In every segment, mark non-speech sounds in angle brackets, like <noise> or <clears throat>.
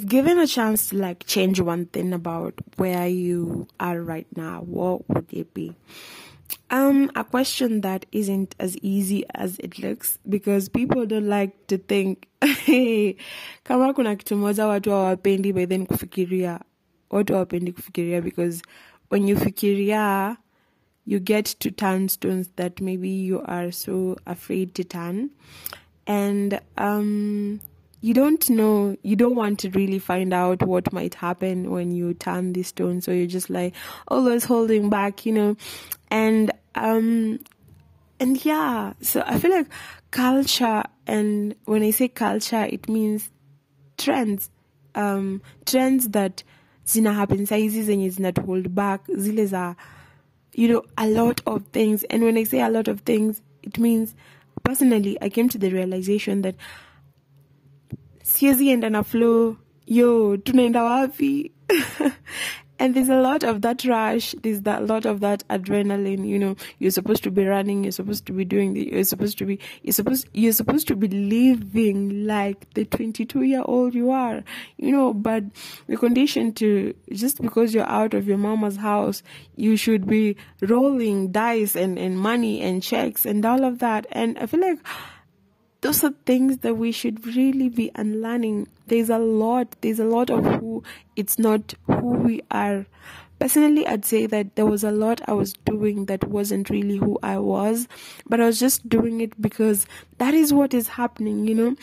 if given a chance to like change one thing about where you are right now, what would it be? Um, a question that isn't as easy as it looks because people don't like to think hey, <laughs> kama kuna kitu moja watu hawapendi by then kufikiria watu hawapendi kufikiria because when you fikiria you get to turn stones that maybe you are so afraid to turn and um you don't know you don't want to really find out what might happen when you turn the stone. So you're just like always holding back you know. And um and yeah so i feel like culture and when i say culture it means trends. Um trends that zina happen saizi zenye zina hold back zile za you know a lot of things. And when i say a lot of things it means personally i came to the realization that siwezi enda na flow. Yo tunaenda wapi? <laughs> And there's a lot of that rush there's that lot of that adrenaline you know. You're supposed to be running you're supposed to be doing the you're supposed to be you're supposed you're supposed to be living like the 22 year old you are you know. But the condition to just because you're out of your mama's house you should be rolling dice and and money and checks and all of that. And i feel like those are things that we should really be unlearning. There's a lot, there's a lot of who it's not who we are. Personally, I'd say that there was a lot I was doing that wasn't really who I was, but I was just doing it because that is what is happening, you know?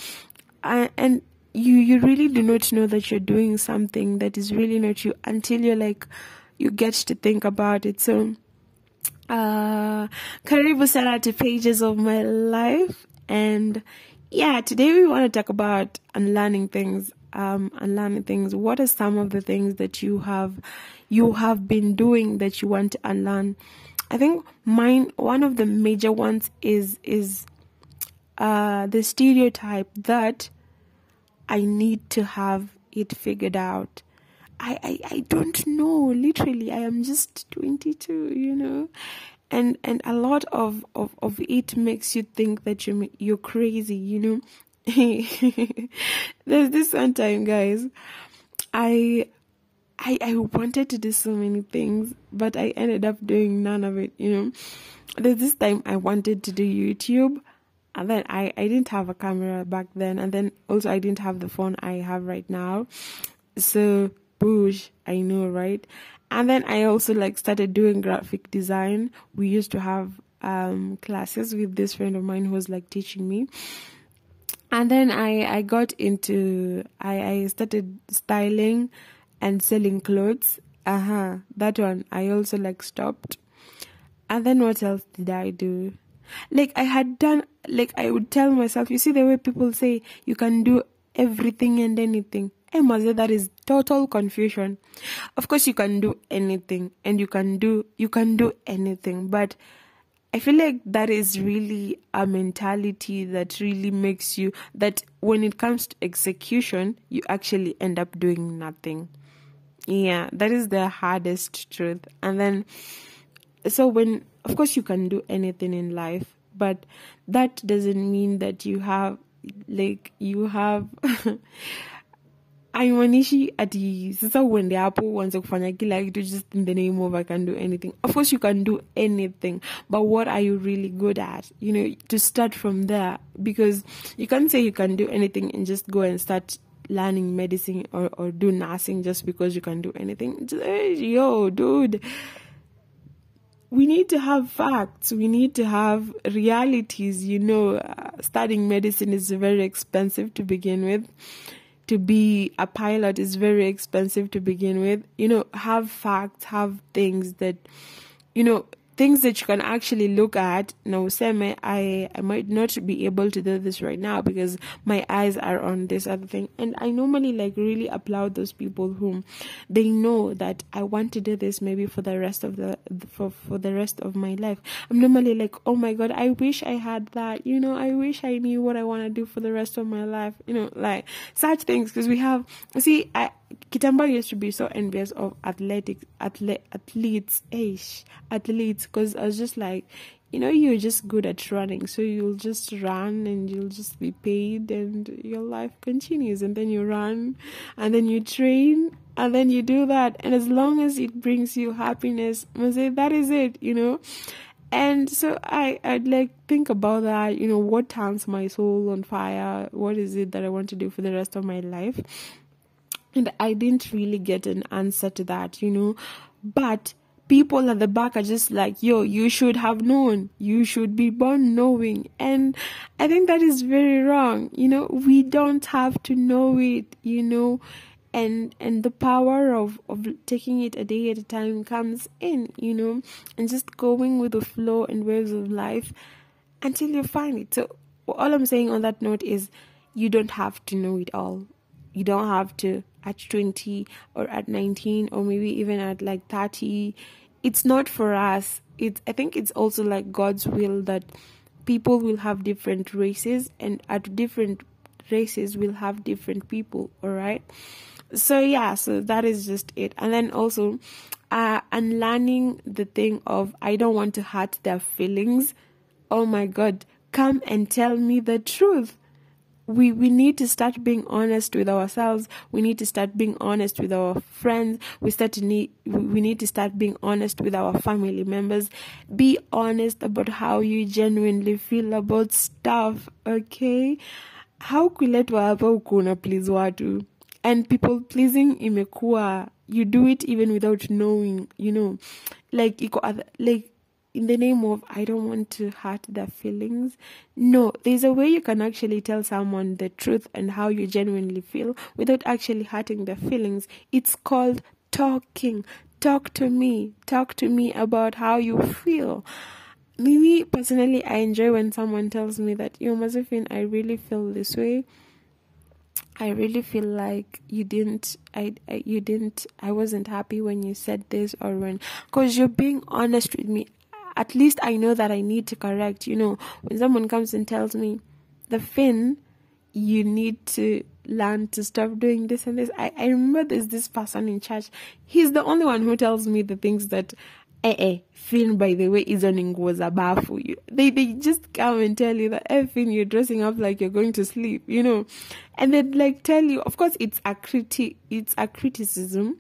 I, and you, you really do not know that you're doing something that is really not you until you're like, you get to think about it. So, uh, karibu sana to pages of my life and yeah, today we want to talk about unlearning things. Um, unlearning things. What are some of the things that you have you have been doing that you want to unlearn? I think mine one of the major ones is is uh, the stereotype that I need to have it figured out. I, I, I don't know. Literally, I am just 22, you know and and a lot of of of it makes you think that you you're crazy you know? <laughs> There's this one time guys i i i wanted to do so many things but i ended up doing none of it you know? There's this time i wanted to do youtube and then i i didn't have a camera back then and then also i didn't have the phone i have right now. So bush i know right and then I also like started doing graphic design. We used to have um, classes with this friend of mine who was like teaching me. And then I, I got into, I, I started styling and selling clothes. Uh huh. That one I also like stopped. And then what else did I do? Like I had done, like I would tell myself, you see the way people say you can do everything and anything. I must say that is total confusion. Of course, you can do anything, and you can do you can do anything, but I feel like that is really a mentality that really makes you that when it comes to execution, you actually end up doing nothing. Yeah, that is the hardest truth. And then, so when, of course, you can do anything in life, but that doesn't mean that you have, like, you have. <laughs> haimaanishi ati sasa uende hapo uanze kufanya kila kitu just in the name of i can do anything. Of course you can do anything but what are you really good at? You know to start from there because you can't say you can do anything and just go and start learning medicine or, or do nursing just because you can do anything. Yo dude. We need to have facts. We need to have realities. You know, uh, studying medicine is very expensive to begin with to be a pilot is very expensive to begin with. You know, have facts, have things that, you know, things that you can actually look at. Now, Seme, I, I might not be able to do this right now because my eyes are on this other thing. And I normally like really applaud those people whom they know that I want to do this maybe for the rest of the, for, for the rest of my life. I'm normally like, oh my God, I wish I had that. You know, I wish I knew what I want to do for the rest of my life. You know, like such things because we have, see, I, Kitamba used to be so envious of athletics, athlete, athletes, ish, athletes, because I was just like, you know you're just good at running so you'll just run and you'll just be paid and your life continues and then you run and then you train and then you do that and as long as it brings you happiness say that is it you know? And so i i'd like think about that you know what turns my soul on fire what is it that i want to do for the rest of my life and i didn't really get an answer to that you know but people at the back are just like, yo, you should have known. You should be born knowing. And I think that is very wrong. You know, we don't have to know it, you know, and and the power of of taking it a day at a time comes in, you know, and just going with the flow and waves of life until you find it. So all I'm saying on that note is you don't have to know it all. You don't have to at 20 or at 19 or maybe even at like 30 it's not for us. It's i think it's also like god's will that people will have different races and at different races will have different people all right? So yeah so that is just it. And then also uh unlearning the thing of i don't want to hurt their feelings. Oh my god come and tell me the truth we we need to start being honest with ourselves. We need to start being honest with our friends. We start to need we need to start being honest with our family members. Be honest about how you genuinely feel about stuff okay? How kuletwa hapa ukuna please watu? And people pleasing imekuwa you do it even without knowing you know. Like like in the name of I don't want to hurt their feelings. No, there's a way you can actually tell someone the truth and how you genuinely feel without actually hurting their feelings. It's called talking. Talk to me. Talk to me about how you feel. Me personally, I enjoy when someone tells me that, you Mazafin, I really feel this way. I really feel like you didn't I, I, you didn't I wasn't happy when you said this or when cuz you're being honest with me at least I know that I need to correct. You know, when someone comes and tells me, the fin, you need to learn to stop doing this and this. I, I remember there's this person in church. He's the only one who tells me the things that eh eh Finn by the way is on for you. They they just come and tell you that eh Finn you're dressing up like you're going to sleep, you know. And then like tell you of course it's a criti it's a criticism,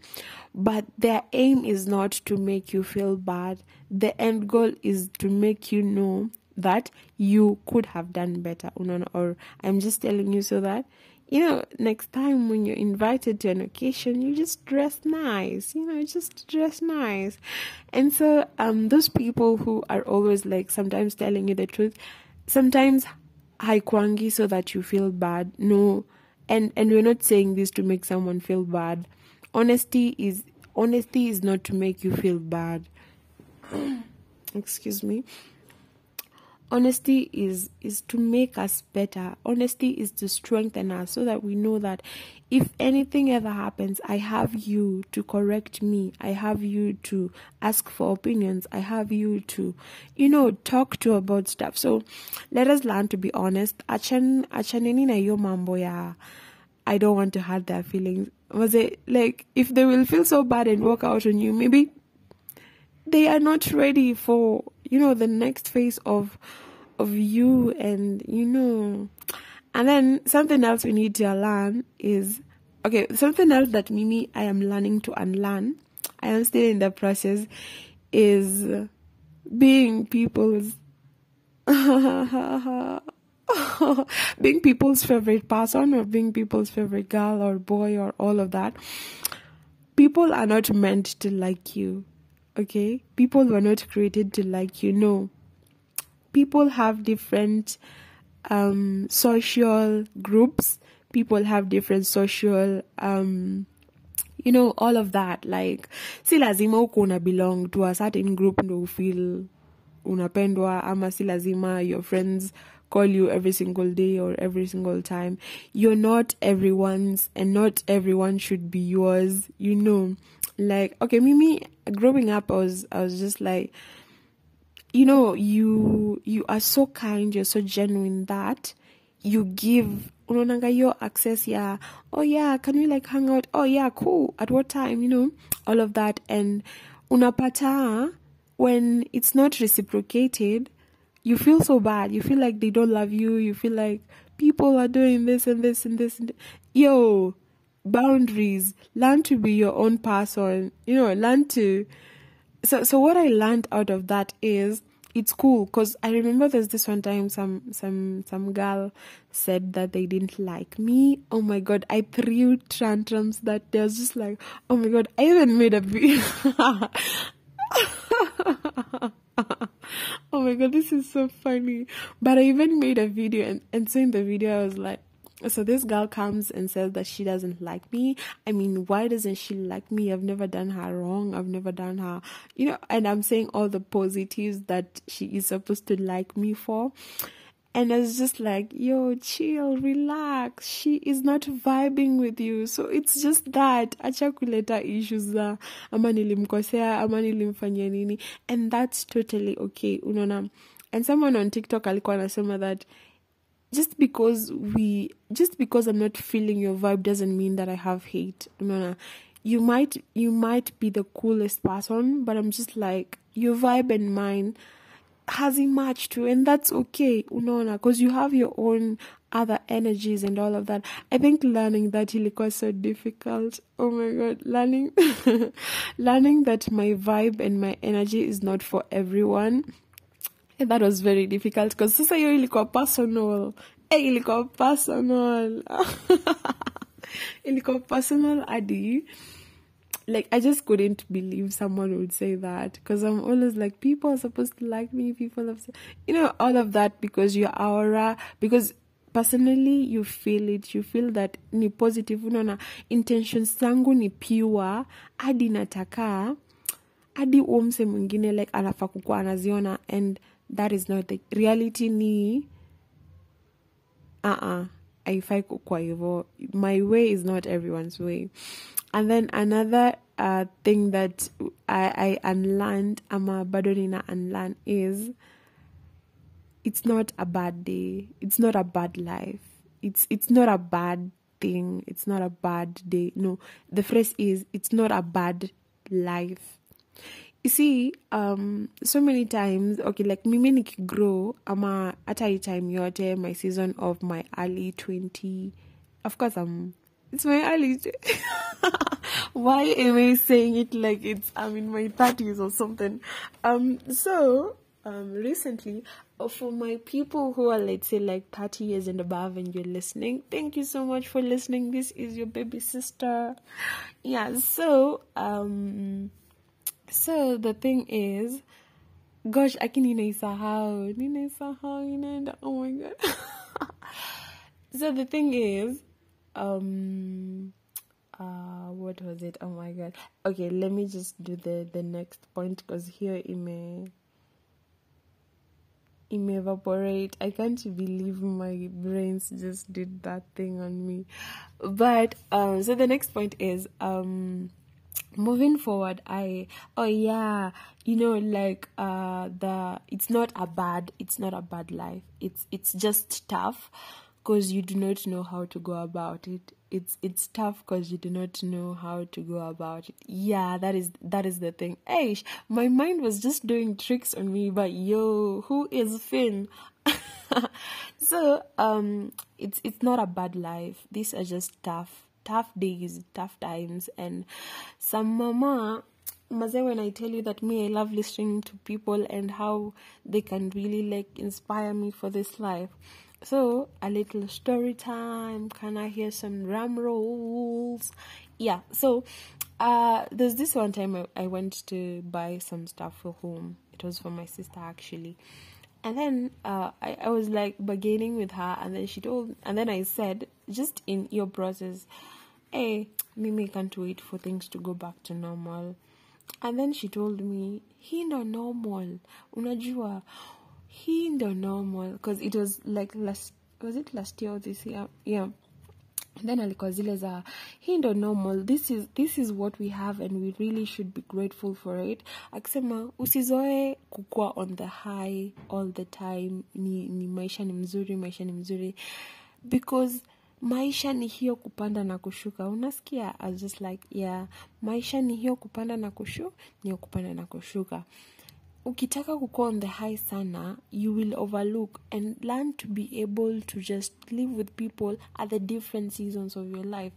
but their aim is not to make you feel bad. The end goal is to make you know that you could have done better. Or I'm just telling you so that, you know, next time when you're invited to an occasion, you just dress nice, you know, just dress nice. And so, um, those people who are always like sometimes telling you the truth, sometimes haikwangi so that you feel bad. No. And, and we're not saying this to make someone feel bad honesty is honesty is not to make you feel bad. <clears throat> Excuse me. Honesty is is to make us better. Honesty is to strengthen us so that we know that if anything ever happens i have you to correct me. I have you to ask for opinions. I have you to you know talk to about stuff. So let us learn to be honest. Achan achaneni na hiyo mambo ya i don't want to hurt their feelings was it like if they will feel so bad and walk out on you maybe they are not ready for you know the next phase of of you and you know. And then something else we need to learn is okay something else that mimi i am learning to unlearn i am still in the process is being people's <laughs> <laughs> being people's favorite person or being people's favorite girl or boy or all of that. People are not meant to like you. Okay? People were not created to like you. No. People have different um, social groups. People have different social um, you know all of that like si lazima uko una belong to a certain group ndo feel unapendwa ama si lazima your friends call you every single day or every single time. You're not everyone's and not everyone should be yours, you know. Like okay, Mimi growing up I was I was just like you know, you you are so kind, you're so genuine that you give unaonanga your access yeah oh yeah can we like hang out oh yeah cool at what time you know all of that and unapata when it's not reciprocated you feel so bad. You feel like they don't love you. You feel like people are doing this and this and this and yo boundaries. Learn to be your own person. You know, learn to. So so what I learned out of that is it's cool because I remember there's this one time some some some girl said that they didn't like me. Oh my god, I threw tantrums that day. I was just like, oh my god, I even made a <laughs> video. <laughs> <laughs> oh my god, this is so funny. But I even made a video and, and so in the video I was like so this girl comes and says that she doesn't like me. I mean, why doesn't she like me? I've never done her wrong. I've never done her, you know, and I'm saying all the positives that she is supposed to like me for. And I was just like, yo, chill, relax. She is not vibing with you. So it's just that. Acha kuleta issues za ama nilimkosea ama nilimfanyia nini. And that's totally okay. Unaona. And someone on TikTok alikuwa anasema that just because we just because I'm not feeling your vibe doesn't mean that I have hate. Unaona. You might you might be the coolest person, but I'm just like your vibe and mine hasn't matched to and that's okay unaona because you have your own other energies and all of that. I think learning that ilikuwa so difficult. Oh my god learning <laughs> learning that my vibe and my energy is not for everyone and that was very difficult because sasa hiyo ilikuwa personal. Hey, ilikuwa personal. <laughs> Ilikuwa personal hadi like I just couldn't believe someone would say that. Because I'm always like people are supposed to like me, people have, you know, all of that because your aura, because personally you feel it, you feel that ni positive, unaona intentions zangu ni pure, hadi nataka hadi umse mwingine like anafaa anaziona and that is not the reality ni uh-uh haifai kukuwa hivyo my way is not everyone's way. And then another uh, thing that I, I unlearned ama bado nina unlearn is it's not a bad day. It's not a bad life. It's it's not a bad thing. It's not a bad day. No. The phrase is it's not a bad life you see um so many times okay like mimi nikigrow ama hata hii time yote my season of my early 20 of course i'm it's my early <laughs> why am i saying it like it's i'm in my 30s or something? Um so um recently uh, for my people who are let's say like 30 years and above and you're listening thank you so much for listening. This is your baby sister. Yeah so um so the thing is gosh aki ninaisahau ninaisahau inaenda oh my god. <laughs> So the thing is um uh what was it? Oh my god. Okay let me just do the the next point because here it may, it may evaporate. I can't believe my brains just did that thing on me. But um so the next point is um moving forward i oh yeah you know like uh the it's not a bad it's not a bad life. It's it's just tough because you do not know how to go about it. It's it's tough because you do not know how to go about it. Yeah that is that is the thing. Hey my mind was just doing tricks on me but yo who is finn? <laughs> So um it's it's not a bad life. These are just tough tough days, tough times, and some mama. Maze, when I tell you that me, I love listening to people and how they can really like inspire me for this life. So, a little story time. Can I hear some drum rolls? Yeah, so uh, there's this one time I, I went to buy some stuff for home. It was for my sister actually. And then uh, I, I was like bargaining with her, and then she told, and then I said, just in your process, hey, Mimi can't wait for things to go back to normal. And then she told me, hii ndo normal. Unajua, hii ndo normal. Because it was like last, was it last year or this year? Yeah. then alikuwa zile za hii ndo normal this is, this is what we have and we really should be grateful for it akisema usizoe kukua on the high all the time ni, ni maisha ni mzuri maisha ni mzuri because maisha ni hiyo kupanda na kushuka. Unasikia I just like yeah maisha ni hiyo kupanda na kushu ni kupanda na kushuka. Ukitaka kukuwa on the high sana you will overlook and learn to be able to just live with people at the different seasons of your life.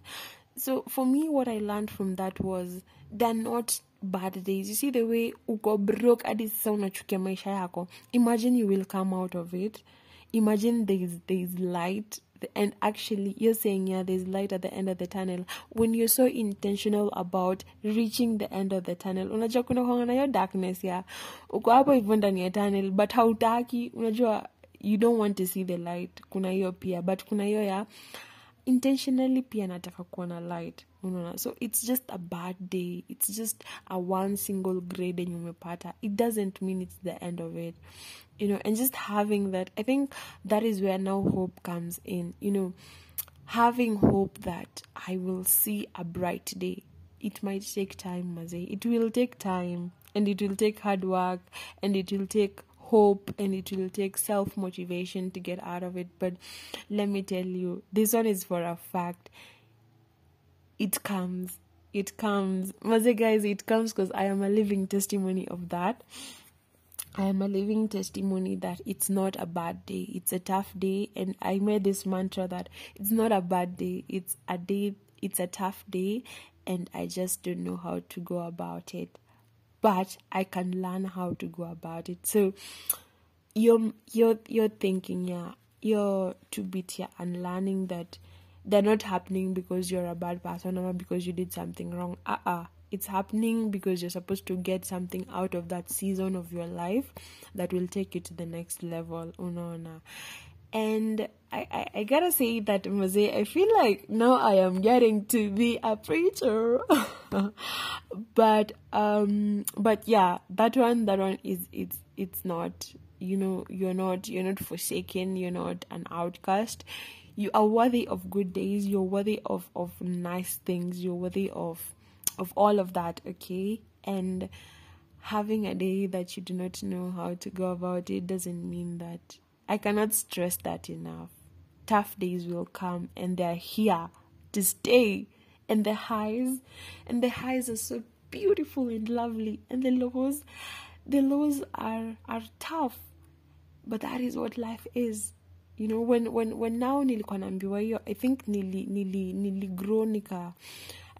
So for me what i learned from that was they're not bad days. You see the way uko broke hadi sasa unachukia maisha yako? Imagine you will come out of it. Imagine there's there's light and actually you're saying yeah there's light at the end of the tunnel. When you're so intentional about reaching the end of the tunnel unajua kuna kuanga na darkness ya uko hapo hivyo ndani ya tunnel but hautaki. Unajua you don't want to see the light. Kuna hiyo pia but kuna hiyo ya intentionally pia nataka kuona light. Unaona? So it's just a bad day. It's just a one single grade yenye umepata. It doesn't mean it's the end of it you know and just having that i think that is where now hope comes in. You know having hope that i will see a bright day. It might take time maze. It will take time and it will take hard work and it will take hope and it will take self motivation to get out of it. But let me tell you this one is for a fact. It comes. It comes. Maze guys it comes because i am a living testimony of that I am a living testimony that it's not a bad day. It's a tough day. And I made this mantra that it's not a bad day. It's a day, it's a tough day. And I just don't know how to go about it. But I can learn how to go about it. So you're, you're, you're thinking, yeah, you're to bit here and learning that they're not happening because you're a bad person or because you did something wrong. Uh uh it's happening because you're supposed to get something out of that season of your life that will take you to the next level unaona and I, I, I gotta say that Mose, I feel like now I am getting to be a preacher. <laughs> but um but yeah, that one that one is it's it's not you know, you're not you're not forsaken, you're not an outcast. You are worthy of good days, you're worthy of, of nice things, you're worthy of of all of that, okay? And having a day that you do not know how to go about it doesn't mean that I cannot stress that enough. Tough days will come and they're here to stay. And the highs and the highs are so beautiful and lovely. And the lows the lows are are tough. But that is what life is. You know, when when when now nilikuwa naambiwa I think nili nili nili grow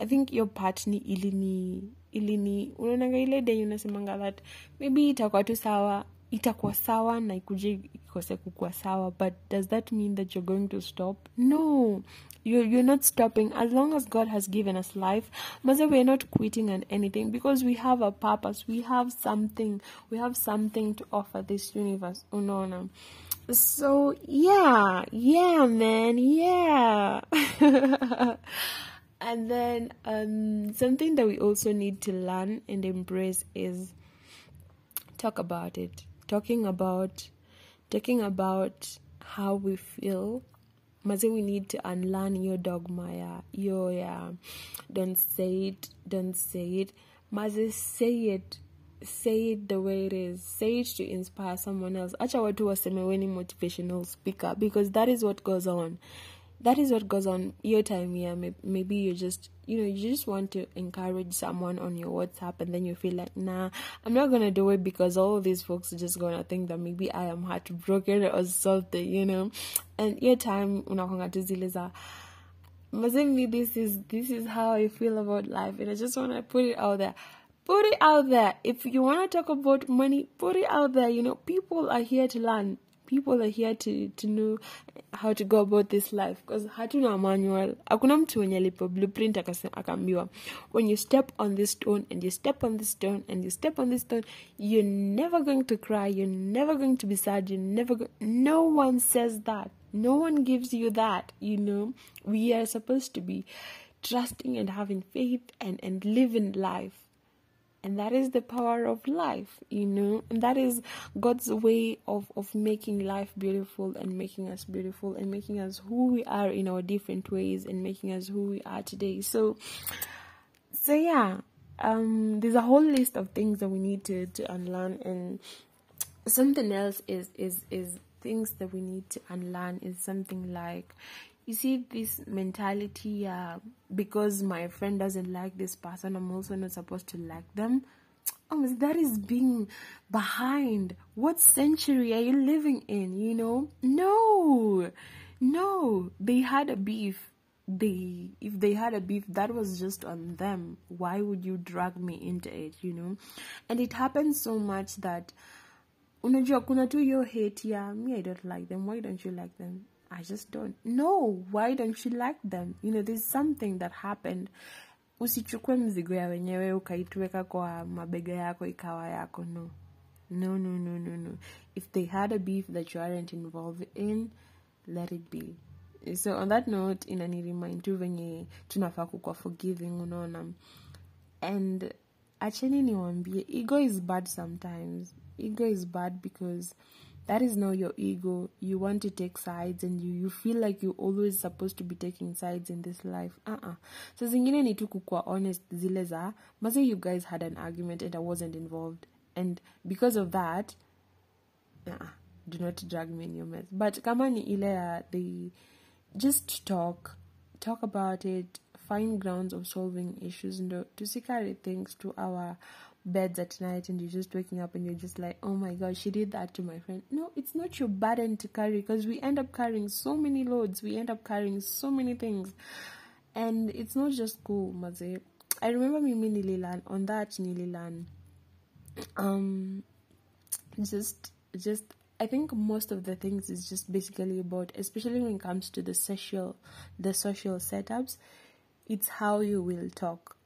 I think your part ni ilini ilini unaonanga ile day unasemanga that maybe itakuwa tu sawa itakuwa sawa na ikuje ikose kukuwa sawa but does that mean that you're going to stop? No. You're, you're not stopping. As long as god has given us life maze we're not quitting on anything because we have a purpose. We have something. We have something to offer this universe. Unaona? So yeah. Yeah man. Yeah <laughs> and then um, something that we also need to learn and embrace is talk about it. Talking about talking about how we feel. Maze we need to unlearn your dogma ya your ya don't say it don't say it. Maze say it. Say it the way it is. Say it to inspire someone else. Acha watu waseme weni motivational speaker because that is what goes on that is what goes on. Your time here maybe you just you know you just want to encourage someone on your whatsapp and then you feel like nah i'm not gonna do it because all these folks are just gonna think that maybe i am heartbroken or something you know? And your time unakwanga tu zile za mazimi this is this is how i feel about life and i just want to put it out there. Put it out there. If you want to talk about money put it out there you know? People are here to learn people are here to, to know how to go about this life. Because hatuna manual. Hakuna mtu mwenye alipo blueprint akaambiwa when you step on this stone and you step on this stone and you step on this stone you're never going to cry you're never going to be sad you're never go- no one says that. No one gives you that you know. We are supposed to be trusting and having faith and, and living life and that is the power of life you know? And that is god's way of of making life beautiful and making us beautiful and making us who we are in our different ways and making us who we are today. So so yeah um there's a whole list of things that we need to to unlearn. And something else is is is things that we need to unlearn is something like you see this mentality uh, because my friend doesn't like this person i'm also not supposed to like them. Oh that is being behind. What century are you living in you know? No no. They had a beef. They if they had a beef that was just on them. Why would you drag me into it you know? And it happens so much that unajua kuna tu hate ya me i don't like them. Why don't you like them i just don't no why don't you like them? You know there's something that happened. Usichukue mzigo ya wenyewe ukaituweka kwa mabega yako ikawa yako no. No no no no no. If they had a beef that you aren't involved in let it be. So on that note inani remind tu venye tunafaa kukwa forgiving unaona. And acheni niwaambie, ego is bad sometimes. Ego is bad because that is now your ego. You want to take sides and you, you feel like you're always supposed to be taking sides in this life. Uh-uh. so zingine ni tu kukua honest zile za mase you guys had an argument and i wasn't involved. And because of that uh-uh, do not drag me in your mess. But kama ni ile the just talk. Talk about it. Find grounds of solving issues. And to carry things to our beds at night and you're just waking up and you're just like oh my god she did that to my friend. No it's not your burden to carry because we end up carrying so many loads. We end up carrying so many things. And it's not just cool maze. I remember mimi nililan on that nililan um just just I think most of the things is just basically about, especially when it comes to the social, the social setups, it's how you will talk,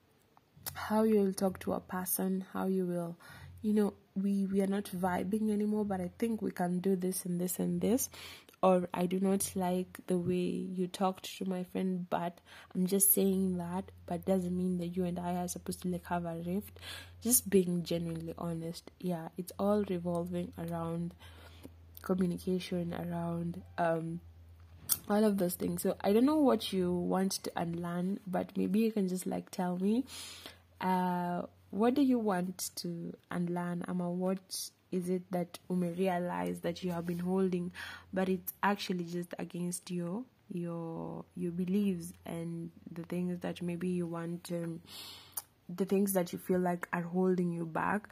how you will talk to a person, how you will, you know, we we are not vibing anymore, but I think we can do this and this and this, or I do not like the way you talked to my friend, but I'm just saying that, but doesn't mean that you and I are supposed to like have a rift. Just being genuinely honest, yeah, it's all revolving around communication around um, all of those things. So I don't know what you want to unlearn, but maybe you can just like tell me uh, what do you want to unlearn? Ama what is it that you may realize that you have been holding, but it's actually just against your your your beliefs and the things that maybe you want um, the things that you feel like are holding you back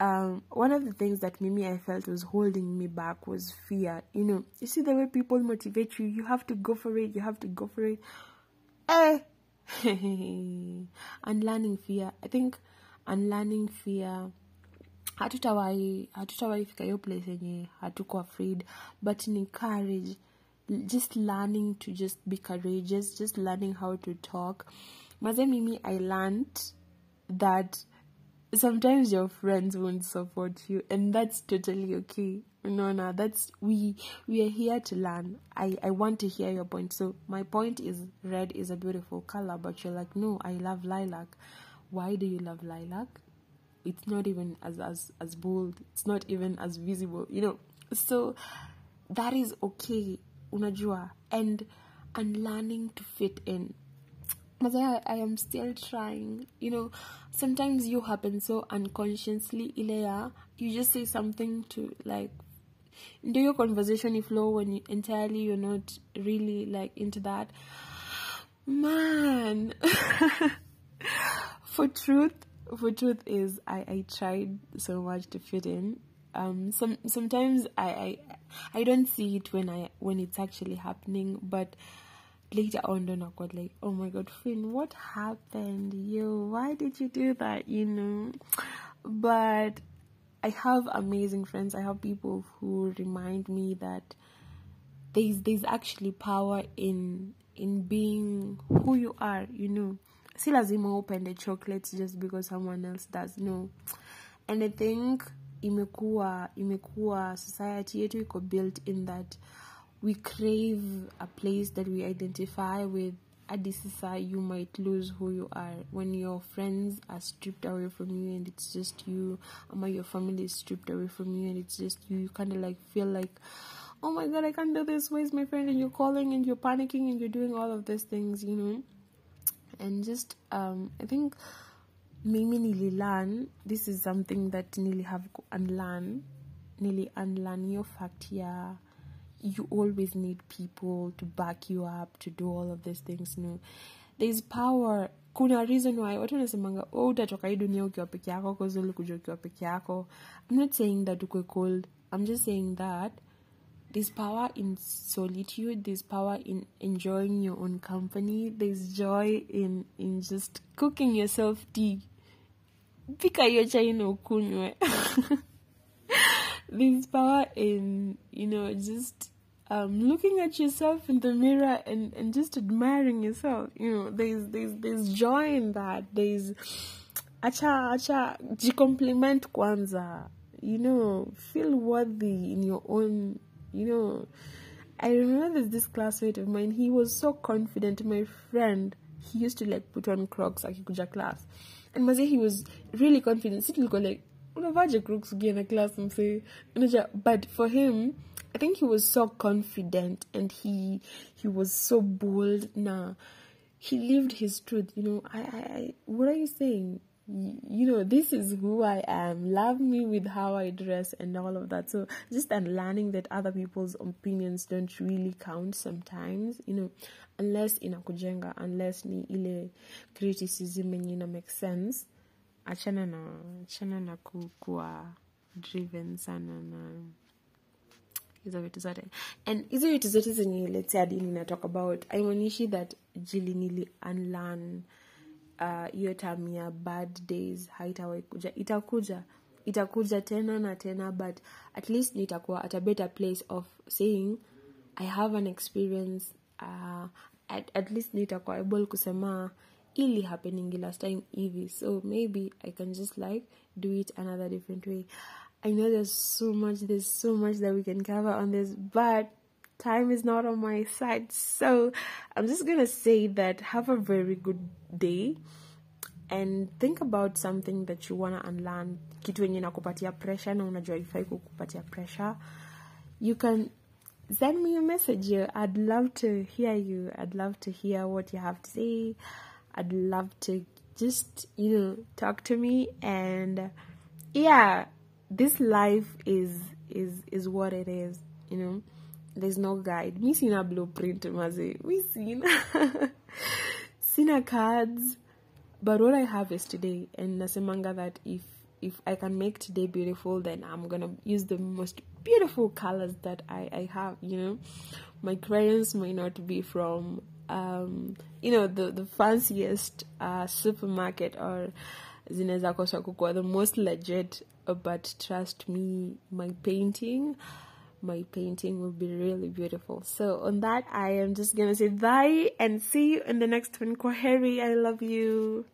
um, one of the things that Mimi I felt was holding me back was fear. You know, you see the way people motivate you, you have to go for it, you have to go for it. Eh. <laughs> unlearning fear. I think unlearning fear hatutawahi hatutawahi fika hiyo place yenye hatuko afraid but ni courage just learning to just be courageous just learning how to talk maze mimi i learned that sometimes your friends won't support you and that's totally okay. No no that's we we are here to learn. I i want to hear your point. So my point is red is a beautiful color but you're like no i love lilac. Why do you love lilac? It's not even as as as bold. It's not even as visible you know? So that is okay unajua. And and learning to fit in I, I am still trying. You know sometimes you happen so unconsciously ilea you just say something to like do your conversation flow when you entirely you're not really like into that. Man. <laughs> For truth for truth is I, I tried so much to fit in. Um some sometimes I, I I don't see it when I when it's actually happening but later on oh, then I got like, oh my god, Finn, what happened? Yo, why did you do that? You know? But I have amazing friends. I have people who remind me that there's there's actually power in in being who you are, you know. Si lazima open the chocolates just because someone else does. No. And I think imekuwa imekuwa society yetu iko built in that we crave a place that we identify with at this adisisa you might lose who you are. When your friends are stripped away from you and it's just you or your family is stripped away from you and it's just you you kind of like feel like oh my god i can't do this. Where's my friend? And you're calling and you're panicking and you're doing all of these things you know? And just um i think mimi nililearn this is something that nili have unlearn nili unlearn. Your fact yeah you always need people to back you up to do all of these things. Know there's power. Kuna reason why watu wanasemanga oh, utatoka hii dunia ukiwa peke yako cause ulikuja ukiwa peke yako. I'm not saying that ukwe cold. I'm just saying that there's power in solitude there's power in enjoying your own company there's joy in in just cooking yourself tea. Pika hiyo chai na ukunywe <laughs> there's power in you know just um, looking at yourself in the mirror and, and just admiring yourself you know there's there's there's joy in that. There's acha acha jicompliment kwanza. You know feel worthy in your own you know. I remember there's this classmate of mine he was so confident. My friend he used to like put on crocs akikuja class. And mazi he was really confident. Si tulikuwa like unavaje crocs ukienda class msee but for him I think he was so confident and he he was so bold. Nah, he lived his truth. You know, I, I, I what are you saying? You know, this is who I am. Love me with how I dress and all of that. So just unlearning that other people's opinions don't really count sometimes. You know, unless inakujenga, unless ni ile criticism yenye ina make sense. Achana na achana na kuwa driven sana na hizo vitu zote. And hizo vitu zote zenye let's say adini na talk about haimaanishi that jili nili unlearn hiyo uh, time ya bad days haitawai kuja. Itakuja itakuja tena na tena but at least nitakuwa at a better place of saying i have an experience uh, at, at least nitakuwa able kusema ili happening last time hivi so maybe i can just like do it another different way I know there's so much, there's so much that we can cover on this, but time is not on my side. So I'm just gonna say that have a very good day and think about something that you wanna unlearn. Kitu yenye nakupatia pressure na unajua ifai kukupatia pressure. You can send me a message. I'd love to hear you. I'd love to hear what you have to say. I'd love to just, you know, talk to me. And yeah this life is is is what it is you know. There's no guide. Me sina blueprint maze seen <laughs> sina sina cards. But what i have is today and nasemanga that if if i can make today beautiful then i'm gonna use the most beautiful colors that i i have you know. My crayons may not be from um you know the the fanciest uh supermarket or zinaweza kosa the most legit but trust me my painting my painting will be really beautiful. So on that i am just gonna say bye and see you in the next one. Kwaheri i love you